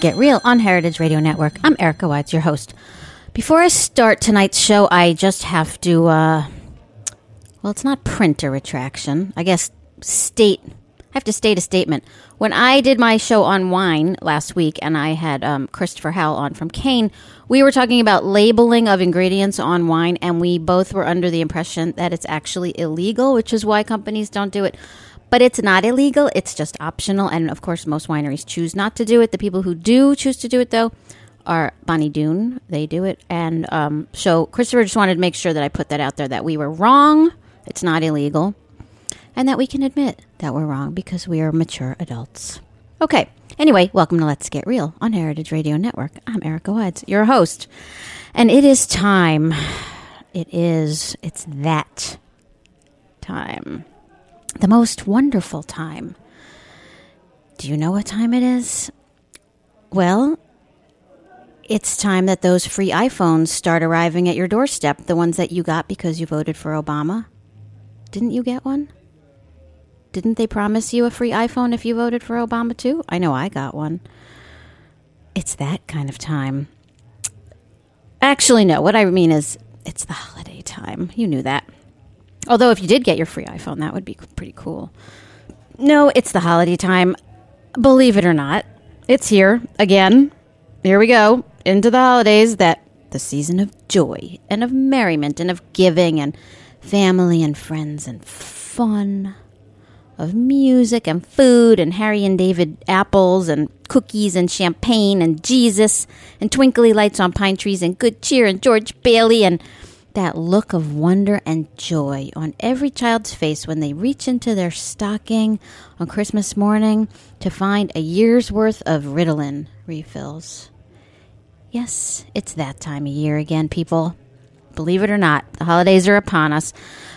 Get Real on Heritage Radio Network. I'm Erica Wides, your host. Before I start tonight's show, I just have to, uh, well, it's not print a retraction. I guess state, I have to state a statement. When I did my show on wine last week and I had um, Christopher Howell on from Cain, we were talking about labeling of ingredients on wine, and we both were under the impression that it's actually illegal, which is why companies don't do it. But it's not illegal, it's just optional. And of course, most wineries choose not to do it. The people who do choose to do it, though, are Bonny Doon. They do it. And um, so Christopher just wanted to make sure that I put that out there that we were wrong. It's not illegal. And that we can admit that we're wrong because we are mature adults. Okay. Anyway, welcome to Let's Get Real on Heritage Radio Network. I'm Erica Wides, your host. And it is time. It is, it's that time the most wonderful time. Do you know what time it is? Well, it's time that those free iPhones start arriving at your doorstep, the ones that you got because you voted for Obama. Didn't you get one? Didn't they promise you a free iPhone if you voted for Obama too? I know I got one. It's that kind of time. Actually, no. What I mean is, it's the holiday time. You knew that. Although, if you did get your free iPhone, that would be pretty cool. No, it's the holiday time. Believe it or not, it's here again. Here we go into the holidays that the season of joy and of merriment and of giving and family and friends and fun, of music and food and Harry and David apples and cookies and champagne and Jesus and twinkly lights on pine trees and good cheer and George Bailey and that look of wonder and joy on every child's face when they reach into their stocking on Christmas morning to find a year's worth of Ritalin refills. Yes, it's that time of year again, people. Believe it or not, the holidays are upon us.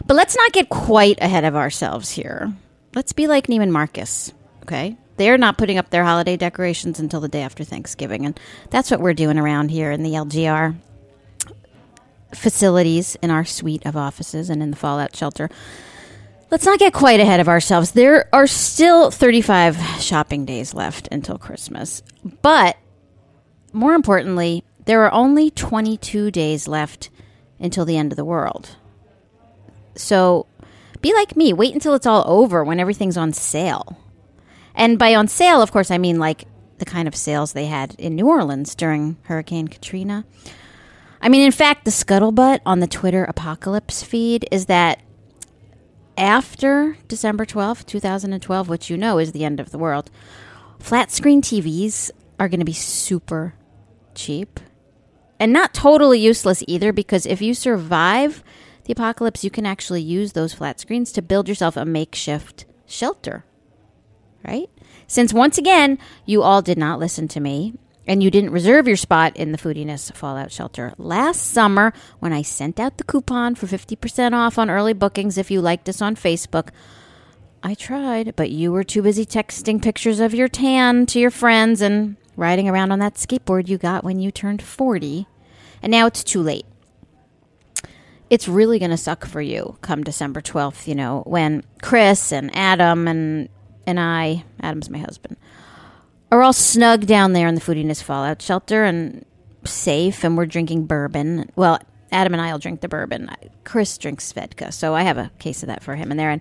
But let's not get quite ahead of ourselves here. Let's be like Neiman Marcus, okay? They're not putting up their holiday decorations until the day after Thanksgiving, and that's what we're doing around here in the LGR facilities in our suite of offices and in the fallout shelter. Let's not get quite ahead of ourselves. There are still 35 shopping days left until Christmas. But more importantly, there are only 22 days left until the end of the world. So be like me, wait until it's all over when everything's on sale. And by on sale, of course, I mean like the kind of sales they had in New Orleans during Hurricane Katrina. I mean, in fact, the scuttlebutt on the Twitter apocalypse feed is that after December 12th, 2012, which you know is the end of the world, flat screen TVs are going to be super cheap and not totally useless either because if you survive the apocalypse, you can actually use those flat screens to build yourself a makeshift shelter. Right? Since once again, you all did not listen to me and you didn't reserve your spot in the foodiness fallout shelter last summer when I sent out the coupon for 50% off on early bookings if you liked us on Facebook. I tried, but you were too busy texting pictures of your tan to your friends and riding around on that skateboard you got when you turned 40. And now it's too late. It's really going to suck for you come December 12th, you know, when Chris and Adam and and I, Adam's my husband, are all snug down there in the foodiness fallout shelter and safe, and we're drinking bourbon. Well, Adam and I will drink the bourbon. Chris drinks vodka, so I have a case of that for him. And they're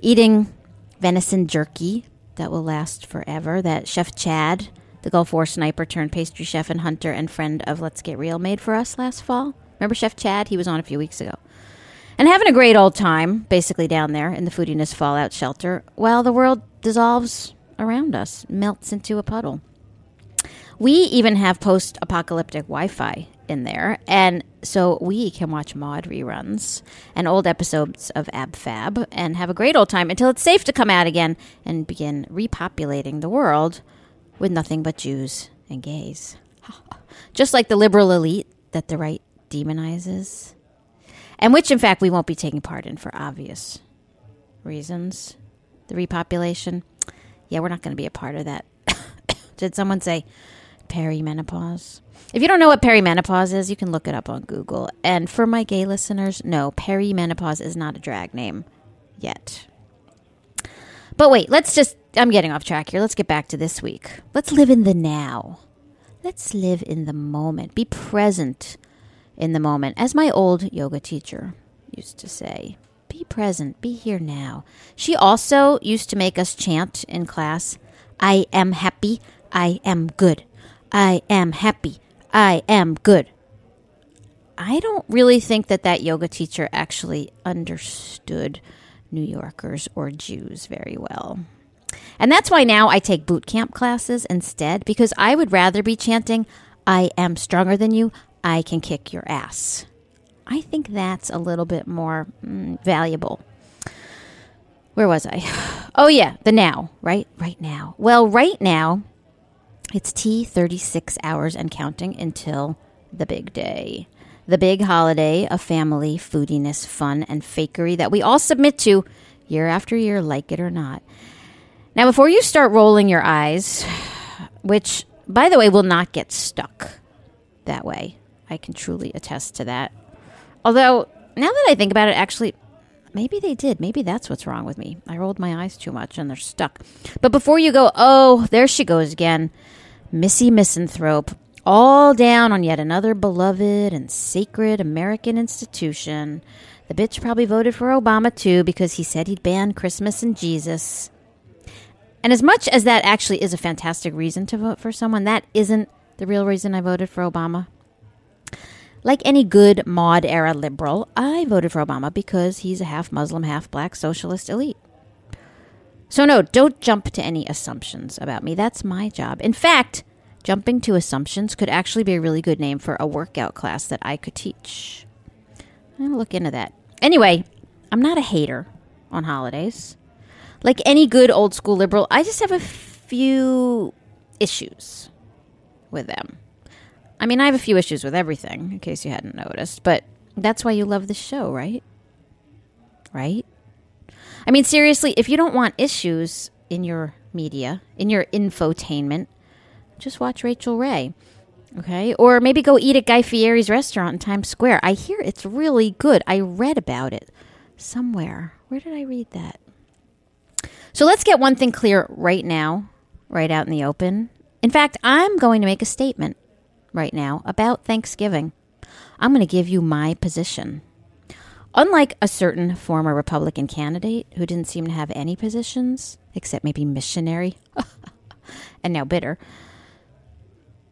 eating venison jerky that will last forever. That Chef Chad, the Gulf War sniper turned pastry chef and hunter and friend of Let's Get Real, made for us last fall. Remember Chef Chad? He was on a few weeks ago. And having a great old time, basically down there in the foodiness fallout shelter, while the world dissolves around us, melts into a puddle. We even have post apocalyptic Wi Fi in there, and so we can watch Maude reruns and old episodes of Ab Fab and have a great old time until it's safe to come out again and begin repopulating the world with nothing but Jews and gays. Just like the liberal elite that the right demonizes, and which, in fact, we won't be taking part in for obvious reasons. The repopulation yeah, we're not going to be a part of that. Did someone say perimenopause? If you don't know what perimenopause is, you can look it up on Google. And for my gay listeners, no, perimenopause is not a drag name yet. But wait, let's just, I'm getting off track here. Let's get back to this week. Let's live in the now. Let's live in the moment. Be present in the moment, as my old yoga teacher used to say. Be present, be here now. She also used to make us chant in class I am happy, I am good. I am happy, I am good. I don't really think that that yoga teacher actually understood New Yorkers or Jews very well. And that's why now I take boot camp classes instead because I would rather be chanting, I am stronger than you, I can kick your ass. I think that's a little bit more mm, valuable. Where was I? Oh, yeah, the now, right? Right now. Well, right now, it's T 36 hours and counting until the big day. The big holiday of family, foodiness, fun, and fakery that we all submit to year after year, like it or not. Now, before you start rolling your eyes, which, by the way, will not get stuck that way, I can truly attest to that. Although, now that I think about it, actually, maybe they did. Maybe that's what's wrong with me. I rolled my eyes too much and they're stuck. But before you go, oh, there she goes again. Missy Misanthrope, all down on yet another beloved and sacred American institution. The bitch probably voted for Obama too because he said he'd ban Christmas and Jesus. And as much as that actually is a fantastic reason to vote for someone, that isn't the real reason I voted for Obama. Like any good mod era liberal, I voted for Obama because he's a half Muslim, half black socialist elite. So, no, don't jump to any assumptions about me. That's my job. In fact, jumping to assumptions could actually be a really good name for a workout class that I could teach. I'll look into that. Anyway, I'm not a hater on holidays. Like any good old school liberal, I just have a few issues with them. I mean, I have a few issues with everything, in case you hadn't noticed, but that's why you love the show, right? Right? I mean, seriously, if you don't want issues in your media, in your infotainment, just watch Rachael Ray. Okay? Or maybe go eat at Guy Fieri's restaurant in Times Square. I hear it's really good. I read about it somewhere. Where did I read that? So let's get one thing clear right now, right out in the open. In fact, I'm going to make a statement right now about Thanksgiving. I'm going to give you my position. Unlike a certain former Republican candidate who didn't seem to have any positions, except maybe missionary, and now bitter,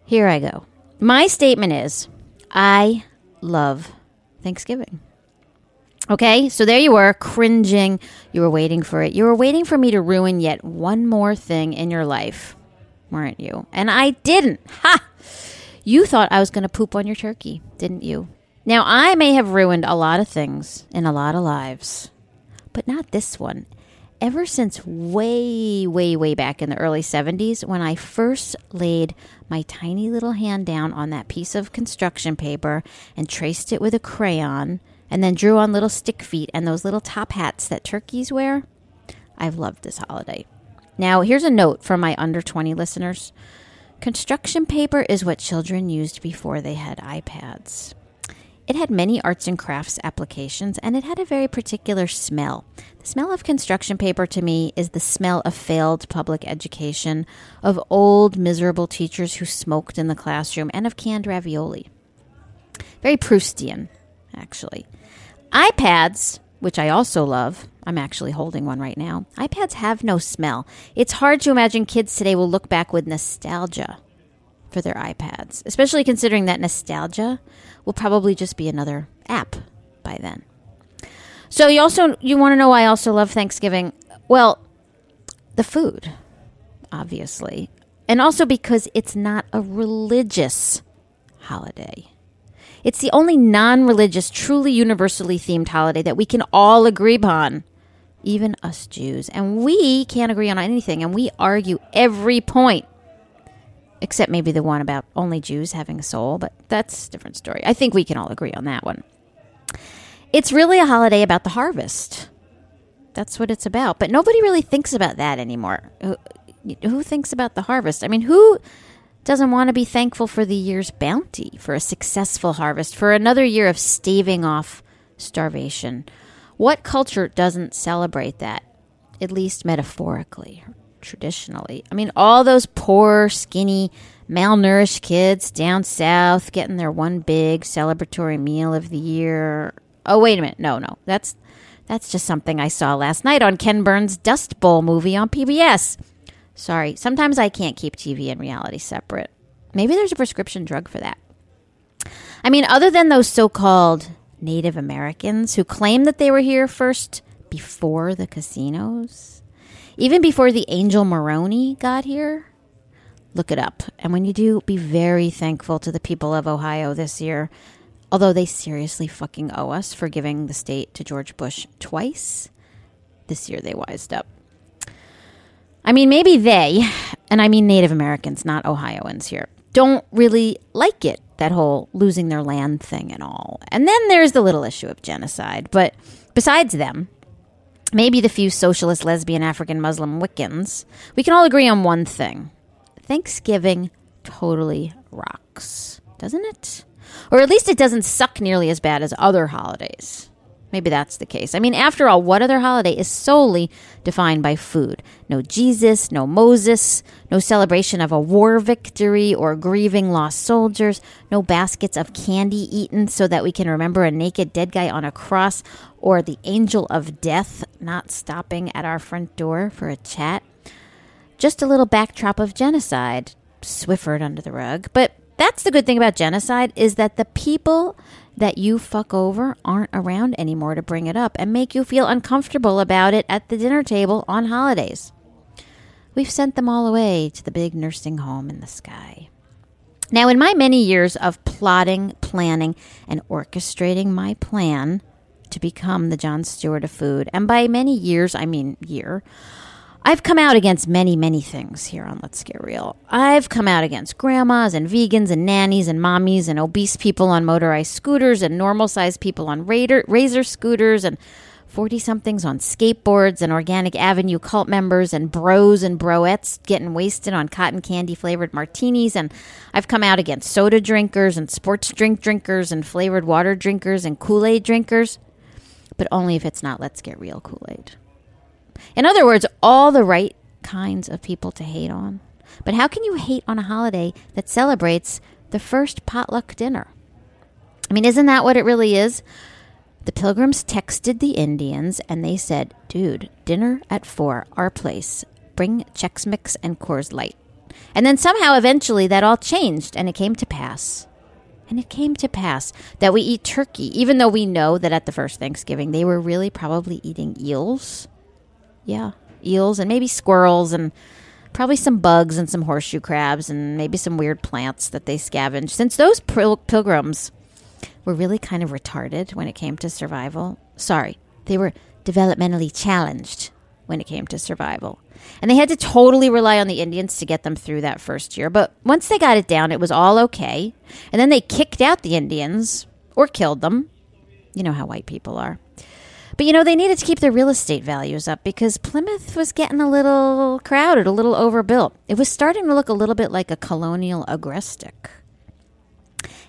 here I go. My statement is I love Thanksgiving. Okay, so there you were, cringing. You were waiting for it. You were waiting for me to ruin yet one more thing in your life, weren't you? And I didn't. Ha! You thought I was going to poop on your turkey, didn't you? Now, I may have ruined a lot of things in a lot of lives, but not this one. Ever since way, way, way back in the early 70s, when I first laid my tiny little hand down on that piece of construction paper and traced it with a crayon and then drew on little stick feet and those little top hats that turkeys wear. I've loved this holiday. Now, here's a note for my under 20 listeners construction paper is what children used before they had iPads. It had many arts and crafts applications and it had a very particular smell. The smell of construction paper to me is the smell of failed public education, of old, miserable teachers who smoked in the classroom, and of canned ravioli. Very Proustian, actually iPads, which I also love, I'm actually holding one right now. iPads have no smell. It's hard to imagine kids today will look back with nostalgia for their iPads, especially considering that nostalgia will probably just be another app by then. So you also you want to know why I also love Thanksgiving? Well, the food, obviously. And also because it's not a religious holiday. It's the only non religious, truly universally themed holiday that we can all agree upon, even us Jews. And we can't agree on anything, and we argue every point, except maybe the one about only Jews having a soul, but that's a different story. I think we can all agree on that one. It's really a holiday about the harvest. That's what it's about. But nobody really thinks about that anymore. Who, who thinks about the harvest? I mean, who doesn't want to be thankful for the year's bounty, for a successful harvest, for another year of staving off starvation. What culture doesn't celebrate that, at least metaphorically, traditionally? I mean, all those poor, skinny, malnourished kids down south getting their one big celebratory meal of the year. Oh, wait a minute. No, no. That's that's just something I saw last night on Ken Burns' Dust Bowl movie on PBS. Sorry, sometimes I can't keep TV and reality separate. Maybe there's a prescription drug for that. I mean, other than those so called Native Americans who claim that they were here first before the casinos, even before the Angel Moroni got here, look it up. And when you do, be very thankful to the people of Ohio this year, although they seriously fucking owe us for giving the state to George Bush twice. This year they wised up. I mean, maybe they, and I mean Native Americans, not Ohioans here, don't really like it, that whole losing their land thing and all. And then there's the little issue of genocide. But besides them, maybe the few socialist, lesbian, African, Muslim Wiccans, we can all agree on one thing Thanksgiving totally rocks, doesn't it? Or at least it doesn't suck nearly as bad as other holidays. Maybe that's the case. I mean, after all, what other holiday is solely defined by food? No Jesus, no Moses, no celebration of a war victory or grieving lost soldiers, no baskets of candy eaten so that we can remember a naked dead guy on a cross or the angel of death not stopping at our front door for a chat. Just a little backdrop of genocide, swiffered under the rug. But that's the good thing about genocide is that the people that you fuck over aren't around anymore to bring it up and make you feel uncomfortable about it at the dinner table on holidays. We've sent them all away to the big nursing home in the sky. Now, in my many years of plotting, planning, and orchestrating my plan to become the Jon Stewart of food, and by many years, I mean year, I've come out against many, many things here on Let's Get Real. I've come out against grandmas and vegans and nannies and mommies and obese people on motorized scooters and normal sized people on Raider, razor scooters and 40 somethings on skateboards and Organic Avenue cult members and bros and broettes getting wasted on cotton candy flavored martinis. And I've come out against soda drinkers and sports drink drinkers and flavored water drinkers and Kool Aid drinkers, but only if it's not Let's Get Real Kool Aid. In other words, all the right kinds of people to hate on. But how can you hate on a holiday that celebrates the first potluck dinner? I mean, isn't that what it really is? The pilgrims texted the Indians and they said, dude, dinner at four, our place. Bring Chex Mix and Coors Light. And then somehow, eventually, that all changed and it came to pass. And it came to pass that we eat turkey, even though we know that at the first Thanksgiving they were really probably eating eels. Yeah, eels and maybe squirrels and probably some bugs and some horseshoe crabs and maybe some weird plants that they scavenged. Since those pil- pilgrims were really kind of retarded when it came to survival. Sorry, they were developmentally challenged when it came to survival. And they had to totally rely on the Indians to get them through that first year. But once they got it down, it was all okay. And then they kicked out the Indians or killed them. You know how white people are. But you know, they needed to keep their real estate values up because Plymouth was getting a little crowded, a little overbuilt. It was starting to look a little bit like a colonial agrestic.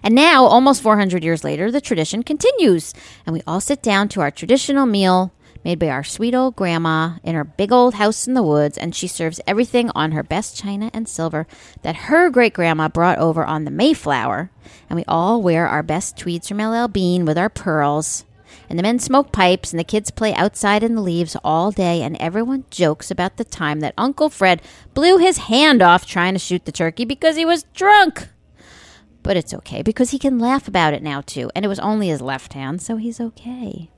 And now, almost 400 years later, the tradition continues, and we all sit down to our traditional meal made by our sweet old grandma in her big old house in the woods, and she serves everything on her best china and silver that her great grandma brought over on the Mayflower. And we all wear our best tweeds from LL Bean with our pearls. And the men smoke pipes, and the kids play outside in the leaves all day, and everyone jokes about the time that Uncle Fred blew his hand off trying to shoot the turkey because he was drunk. But it's okay because he can laugh about it now, too. And it was only his left hand, so he's okay.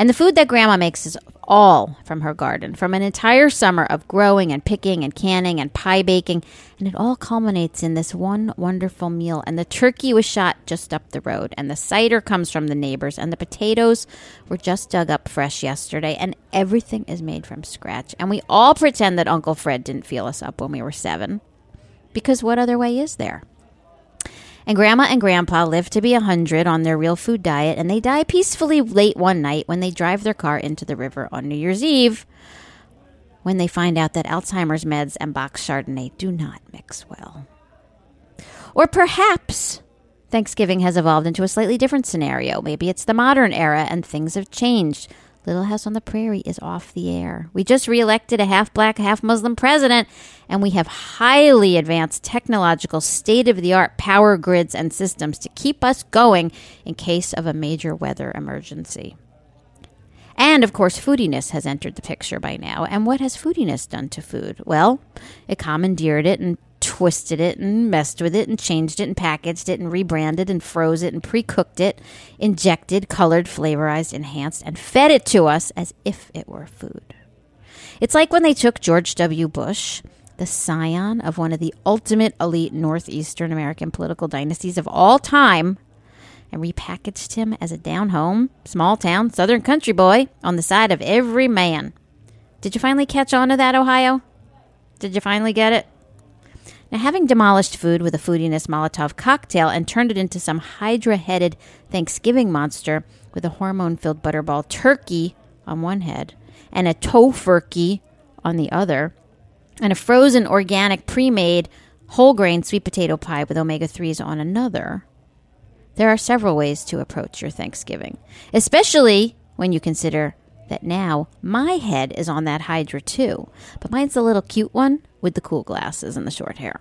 And the food that Grandma makes is all from her garden, from an entire summer of growing and picking and canning and pie baking. And it all culminates in this one wonderful meal. And the turkey was shot just up the road, and the cider comes from the neighbors, and the potatoes were just dug up fresh yesterday, and everything is made from scratch. And we all pretend that Uncle Fred didn't feel us up when we were seven. Because what other way is there? And Grandma and Grandpa live to be a 100 on their real food diet, and they die peacefully late one night when they drive their car into the river on New Year's Eve when they find out that Alzheimer's meds and box Chardonnay do not mix well. Or perhaps Thanksgiving has evolved into a slightly different scenario. Maybe it's the modern era and things have changed. Little House on the Prairie is off the air. We just reelected a half black, half Muslim president, and we have highly advanced technological, state of the art power grids and systems to keep us going in case of a major weather emergency. And of course, foodiness has entered the picture by now. And what has foodiness done to food? Well, it commandeered it and twisted it and messed with it and changed it and packaged it and rebranded and froze it and pre cooked it, injected, colored, flavorized, enhanced, and fed it to us as if it were food. It's like when they took George W. Bush, the scion of one of the ultimate elite Northeastern American political dynasties of all time, and repackaged him as a down home, small town, southern country boy on the side of every man. Did you finally catch on to that, Ohio? Did you finally get it? Now, having demolished food with a foodiness Molotov cocktail and turned it into some hydra headed Thanksgiving monster with a hormone filled butterball turkey on one head and a tofurkey on the other, and a frozen organic pre made whole grain sweet potato pie with omega 3s on another, there are several ways to approach your Thanksgiving, especially when you consider that now my head is on that Hydra too, but mine's a little cute one with the cool glasses and the short hair.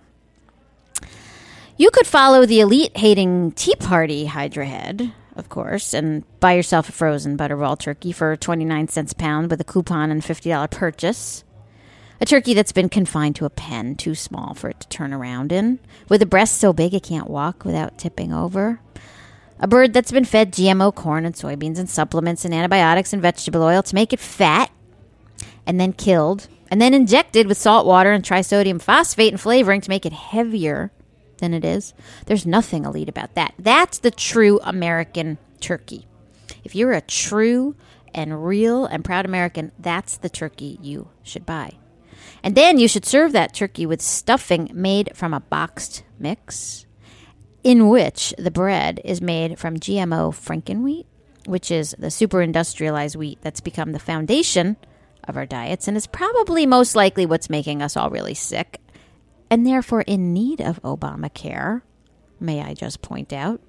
You could follow the elite hating Tea Party Hydra head, of course, and buy yourself a frozen butterball turkey for 29 cents a pound with a coupon and $50 purchase. A turkey that's been confined to a pen too small for it to turn around in, with a breast so big it can't walk without tipping over. A bird that's been fed GMO corn and soybeans and supplements and antibiotics and vegetable oil to make it fat, and then killed, and then injected with salt water and trisodium phosphate and flavoring to make it heavier than it is. There's nothing elite about that. That's the true American turkey. If you're a true and real and proud American, that's the turkey you should buy. And then you should serve that turkey with stuffing made from a boxed mix in which the bread is made from GMO frankenwheat, which is the super industrialized wheat that's become the foundation of our diets and is probably most likely what's making us all really sick and therefore in need of Obamacare, may I just point out.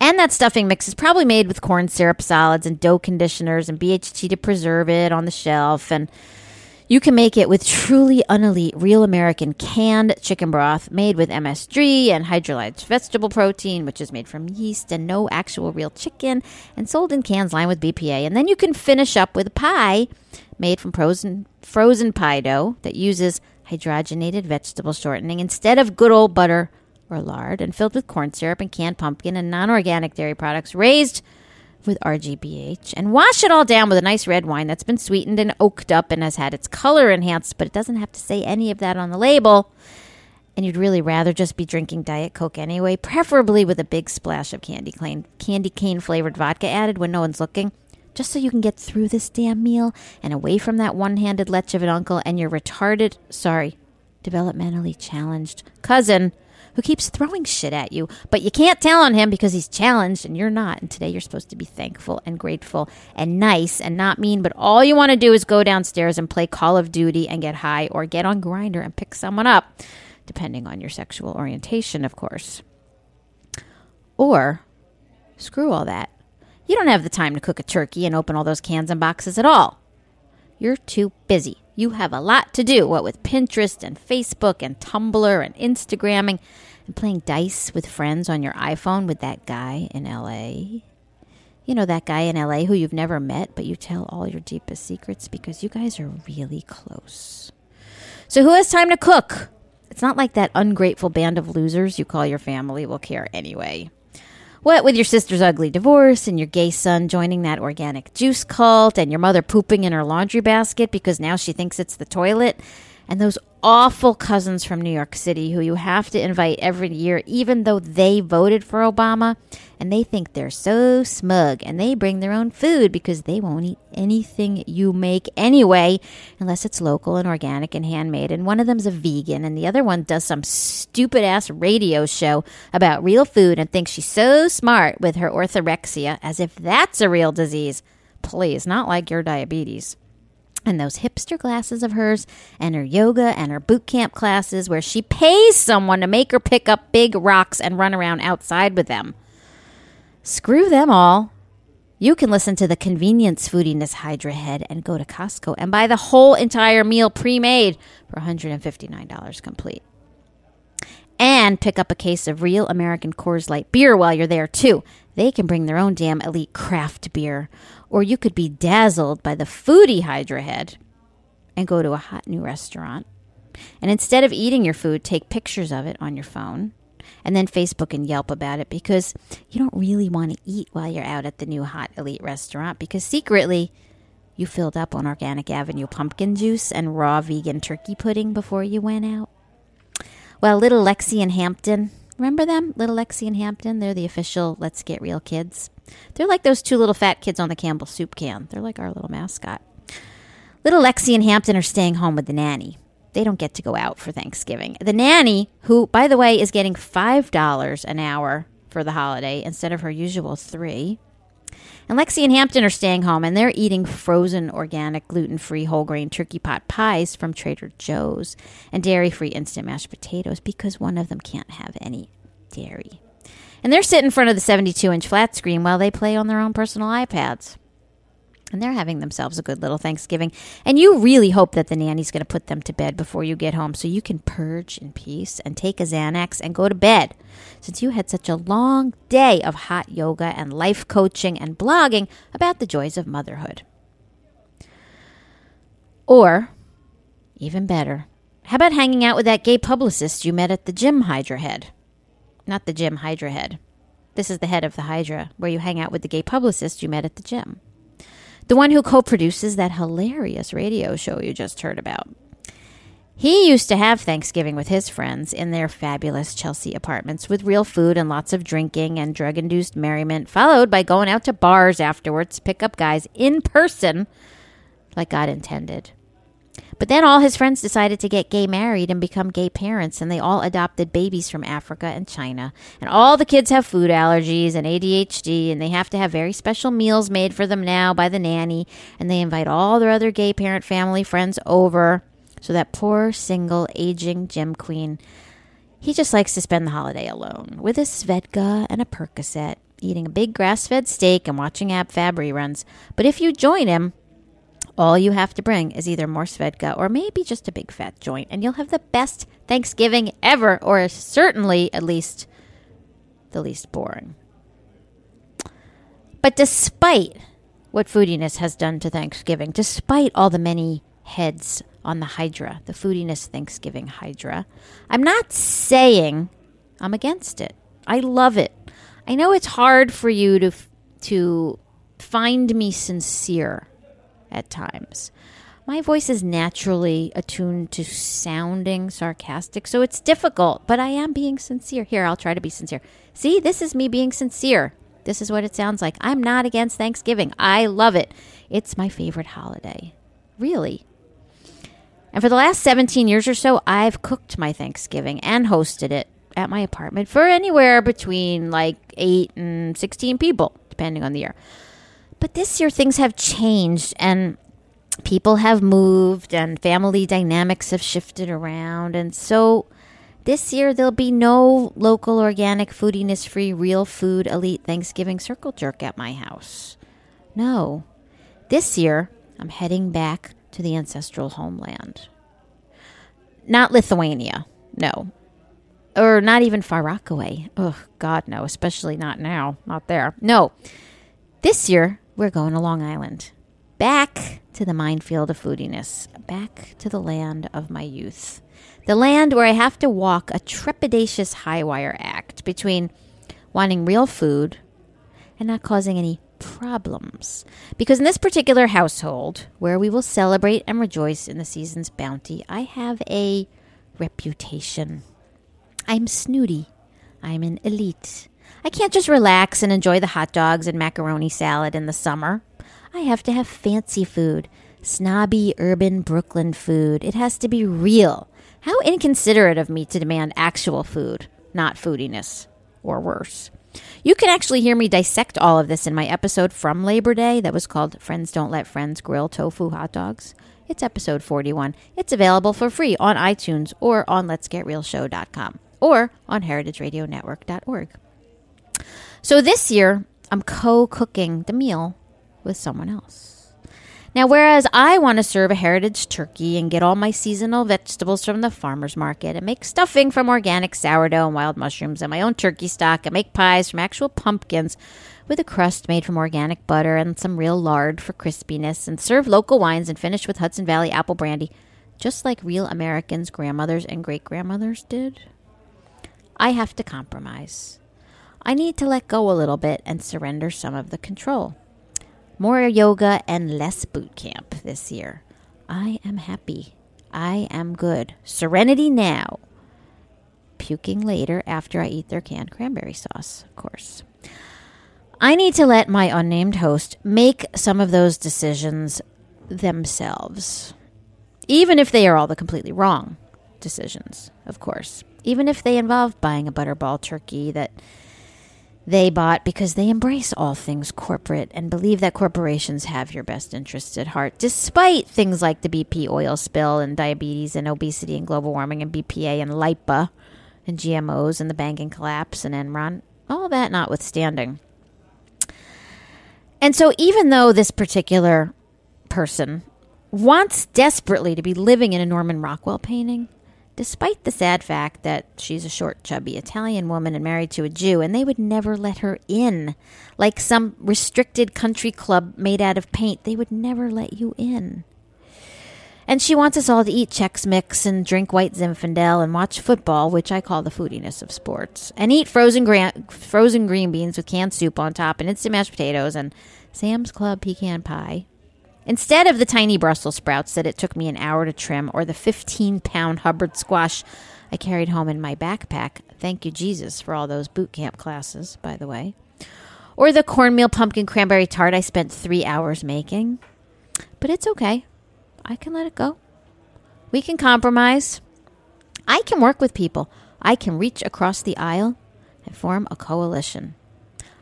And that stuffing mix is probably made with corn syrup solids and dough conditioners and BHT to preserve it on the shelf and you can make it with truly unelite, real American canned chicken broth made with MSG and hydrolyzed vegetable protein, which is made from yeast and no actual real chicken, and sold in cans lined with BPA. And then you can finish up with a pie made from frozen, frozen pie dough that uses hydrogenated vegetable shortening instead of good old butter or lard and filled with corn syrup and canned pumpkin and non organic dairy products raised with RGBH and wash it all down with a nice red wine that's been sweetened and oaked up and has had its color enhanced, but it doesn't have to say any of that on the label. And you'd really rather just be drinking Diet Coke anyway, preferably with a big splash of candy cane, candy cane flavored vodka added when no one's looking, just so you can get through this damn meal and away from that one handed lech of an uncle and your retarded, sorry, developmentally challenged cousin who keeps throwing shit at you, but you can't tell on him because he's challenged and you're not. And today you're supposed to be thankful and grateful and nice and not mean, but all you want to do is go downstairs and play Call of Duty and get high or get on Grindr and pick someone up, depending on your sexual orientation, of course. Or screw all that. You don't have the time to cook a turkey and open all those cans and boxes at all. You're too busy. You have a lot to do, what with Pinterest and Facebook and Tumblr and Instagramming and playing dice with friends on your iPhone with that guy in LA. You know, that guy in LA who you've never met, but you tell all your deepest secrets because you guys are really close. So, who has time to cook? It's not like that ungrateful band of losers you call your family will care anyway. What with your sister's ugly divorce and your gay son joining that organic juice cult and your mother pooping in her laundry basket because now she thinks it's the toilet, and those awful cousins from New York City who you have to invite every year, even though they voted for Obama, and they think they're so smug and they bring their own food because they won't eat anything you make anyway, unless it's local and organic and handmade. And one of them's a vegan, and the other one does some stupid ass radio show about real food and thinks she's so smart with her orthorexia, as if that's a real disease. Please, not like your diabetes and those hipster glasses of hers and her yoga and her boot camp classes where she pays someone to make her pick up big rocks and run around outside with them. Screw them all. You can listen to the convenience foodiness Hydra Head and go to Costco and buy the whole entire meal pre made for $159 complete. And pick up a case of real American Coors Light beer while you're there, too. They can bring their own damn elite craft beer. Or you could be dazzled by the foodie Hydra Head and go to a hot new restaurant. And instead of eating your food, take pictures of it on your phone and then Facebook and Yelp about it because you don't really want to eat while you're out at the new hot elite restaurant because secretly you filled up on Organic Avenue pumpkin juice and raw vegan turkey pudding before you went out. Well, little Lexi and Hampton, remember them? Little Lexi and Hampton, they're the official Let's Get Real kids. They're like those two little fat kids on the Campbell soup can. They're like our little mascot. Little Lexi and Hampton are staying home with the nanny they don't get to go out for Thanksgiving. The nanny, who by the way is getting five dollars an hour for the holiday instead of her usual three. And Lexi and Hampton are staying home and they're eating frozen organic gluten free whole grain turkey pot pies from Trader Joe's and dairy free instant mashed potatoes because one of them can't have any dairy. And they're sitting in front of the 72 inch flat screen while they play on their own personal iPads and they're having themselves a good little Thanksgiving. And you really hope that the nanny's going to put them to bed before you get home so you can purge in peace and take a Xanax and go to bed. Since you had such a long day of hot yoga and life coaching and blogging about the joys of motherhood. Or, even better, how about hanging out with that gay publicist you met at the gym Hydra Head? Not the gym Hydra Head. This is the head of the Hydra, where you hang out with the gay publicist you met at the gym the one who co produces that hilarious radio show you just heard about. He used to have Thanksgiving with his friends in their fabulous Chelsea apartments with real food and lots of drinking and drug induced merriment, followed by going out to bars afterwards to pick up guys in person like God intended. But then all his friends decided to get gay married and become gay parents, and they all adopted babies from Africa and China. And all the kids have food allergies and ADHD, and they have to have very special meals made for them now by the nanny. And they invite all their other gay parent family friends over. So that poor, single, aging gym queen, he just likes to spend the holiday alone with a Svedka and a Percocet, eating a big grass fed steak and watching Ab Fab reruns. But if you join him, all you have to bring is either more Svedka or maybe just a big fat joint, and you'll have the best Thanksgiving ever, or certainly at least the least boring. But despite what foodiness has done to Thanksgiving, despite all the many heads on the Hydra, the foodiness Thanksgiving Hydra, I'm not saying I'm against it. I love it. I know it's hard for you to to find me sincere at times. My voice is naturally attuned to sounding sarcastic, so it's difficult, but I am being sincere. Here, I'll try to be sincere. See, this is me being sincere. This is what it sounds like. I'm not against Thanksgiving. I love it. It's my favorite holiday. Really. And for the last 17 years or so, I've cooked my Thanksgiving and hosted it at my apartment for anywhere between like 8 and 16 people, depending on the year. But this year, things have changed and people have moved and family dynamics have shifted around. And so this year, there'll be no local, organic, foodiness free, real food elite Thanksgiving circle jerk at my house. No. This year, I'm heading back to the ancestral homeland. Not Lithuania, no. Or not even Far Rockaway. Oh, God, no, especially not now. Not there. No. This year, we're going to Long Island. Back to the minefield of foodiness. Back to the land of my youth. The land where I have to walk a trepidatious high wire act between wanting real food and not causing any problems. Because in this particular household, where we will celebrate and rejoice in the season's bounty, I have a reputation. I'm snooty. I'm an elite. I can't just relax and enjoy the hot dogs and macaroni salad in the summer. I have to have fancy food, snobby urban Brooklyn food. It has to be real. How inconsiderate of me to demand actual food, not foodiness, or worse. You can actually hear me dissect all of this in my episode from Labor Day that was called Friends Don't Let Friends Grill Tofu Hot Dogs. It's episode 41. It's available for free on iTunes or on letsgetrealshow.com or on heritageradionetwork.org. So this year, I'm co cooking the meal with someone else. Now, whereas I want to serve a heritage turkey and get all my seasonal vegetables from the farmer's market and make stuffing from organic sourdough and wild mushrooms and my own turkey stock and make pies from actual pumpkins with a crust made from organic butter and some real lard for crispiness and serve local wines and finish with Hudson Valley apple brandy, just like real Americans' grandmothers and great grandmothers did, I have to compromise. I need to let go a little bit and surrender some of the control. More yoga and less boot camp this year. I am happy. I am good. Serenity now. Puking later after I eat their canned cranberry sauce, of course. I need to let my unnamed host make some of those decisions themselves. Even if they are all the completely wrong decisions, of course. Even if they involve buying a butterball turkey that they bought because they embrace all things corporate and believe that corporations have your best interests at heart, despite things like the BP oil spill and diabetes and obesity and global warming and BPA and LIPA and GMOs and the banking collapse and Enron, all that notwithstanding. And so, even though this particular person wants desperately to be living in a Norman Rockwell painting, despite the sad fact that she's a short, chubby Italian woman and married to a Jew, and they would never let her in. Like some restricted country club made out of paint, they would never let you in. And she wants us all to eat Chex Mix and drink white Zinfandel and watch football, which I call the foodiness of sports, and eat frozen, frozen green beans with canned soup on top and instant mashed potatoes and Sam's Club pecan pie. Instead of the tiny Brussels sprouts that it took me an hour to trim, or the 15 pound Hubbard squash I carried home in my backpack, thank you, Jesus, for all those boot camp classes, by the way, or the cornmeal pumpkin cranberry tart I spent three hours making. But it's okay. I can let it go. We can compromise. I can work with people. I can reach across the aisle and form a coalition.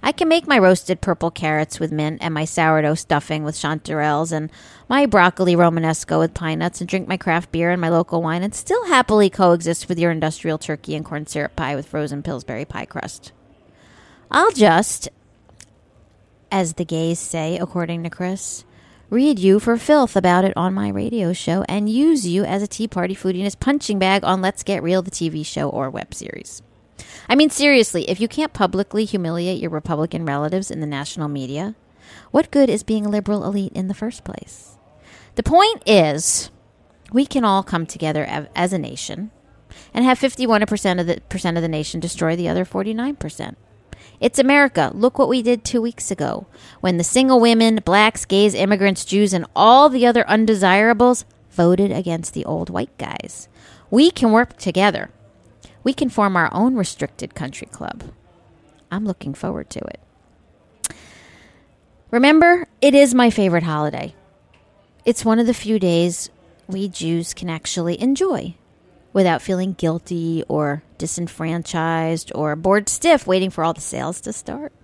I can make my roasted purple carrots with mint and my sourdough stuffing with chanterelles and my broccoli romanesco with pine nuts and drink my craft beer and my local wine and still happily coexist with your industrial turkey and corn syrup pie with frozen Pillsbury pie crust. I'll just, as the gays say, according to Chris, read you for filth about it on my radio show and use you as a Tea Party foodiness punching bag on Let's Get Real, the TV show or web series. I mean, seriously, if you can't publicly humiliate your Republican relatives in the national media, what good is being a liberal elite in the first place? The point is, we can all come together as a nation and have 51% of the percent of the nation destroy the other 49%. It's America. Look what we did 2 weeks ago when the single women, blacks, gays, immigrants, Jews and all the other undesirables voted against the old white guys. We can work together. We can form our own restricted country club. I'm looking forward to it. Remember, it is my favorite holiday. It's one of the few days we Jews can actually enjoy without feeling guilty or disenfranchised or bored stiff waiting for all the sales to start.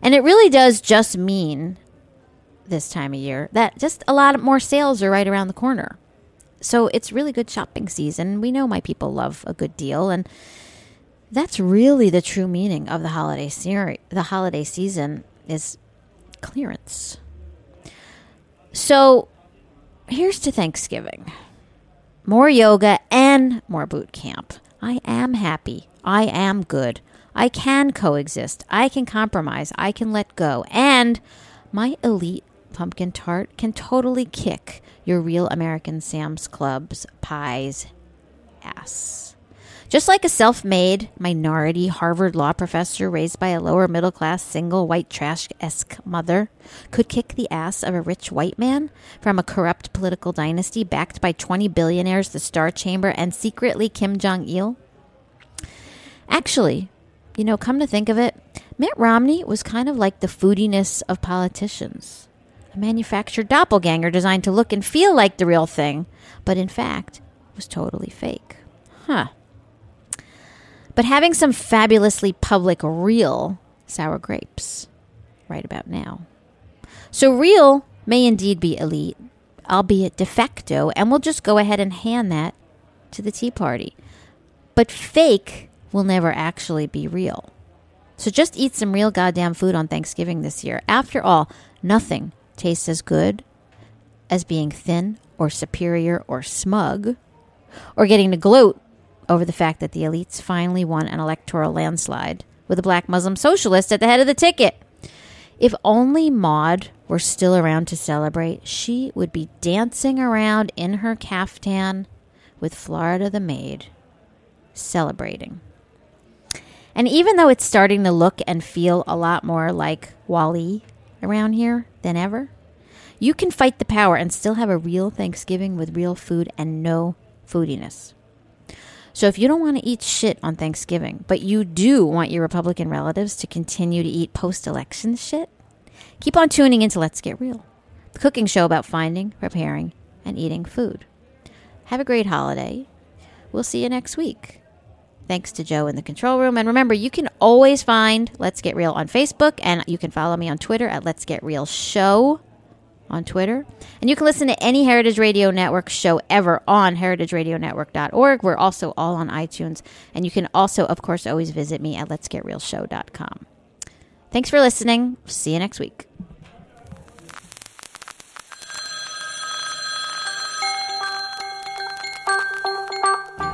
And it really does just mean this time of year that just a lot more sales are right around the corner. So it's really good shopping season. We know my people love a good deal and that's really the true meaning of the holiday series. The holiday season is clearance. So here's to Thanksgiving. More yoga and more boot camp. I am happy. I am good. I can coexist. I can compromise. I can let go. And my elite pumpkin tart can totally kick your real American Sam's Club's pie's ass. Just like a self made minority Harvard law professor raised by a lower middle class single white trash esque mother could kick the ass of a rich white man from a corrupt political dynasty backed by 20 billionaires, the Star Chamber, and secretly Kim Jong il? Actually, you know, come to think of it, Mitt Romney was kind of like the foodiness of politicians a manufactured doppelganger designed to look and feel like the real thing, but in fact was totally fake. Huh. But having some fabulously public, real sour grapes right about now. So, real may indeed be elite, albeit de facto, and we'll just go ahead and hand that to the Tea Party. But fake will never actually be real. So just eat some real goddamn food on Thanksgiving this year. After all, nothing tastes as good as being thin or superior or smug or getting to gloat over the fact that the elites finally won an electoral landslide with a black Muslim socialist at the head of the ticket. If only Maude were still around to celebrate, she would be dancing around in her caftan with Florida the maid, celebrating. And even though it's starting to look and feel a lot more like WALL-E around here than ever, you can fight the power and still have a real Thanksgiving with real food and no foodiness. So if you don't want to eat shit on Thanksgiving, but you do want your Republican relatives to continue to eat post election shit, keep on tuning into Let's Get Real, the cooking show about finding, preparing, and eating food. Have a great holiday. We'll see you next week. Thanks to Joe in the control room. And remember, you can always find Let's Get Real on Facebook, and you can follow me on Twitter at Let's Get Real Show on Twitter. And you can listen to any Heritage Radio Network show ever on heritageradionetwork.org. We're also all on iTunes. And you can also, of course, always visit me at letsgetrealshow.com. Thanks for listening. See you next week.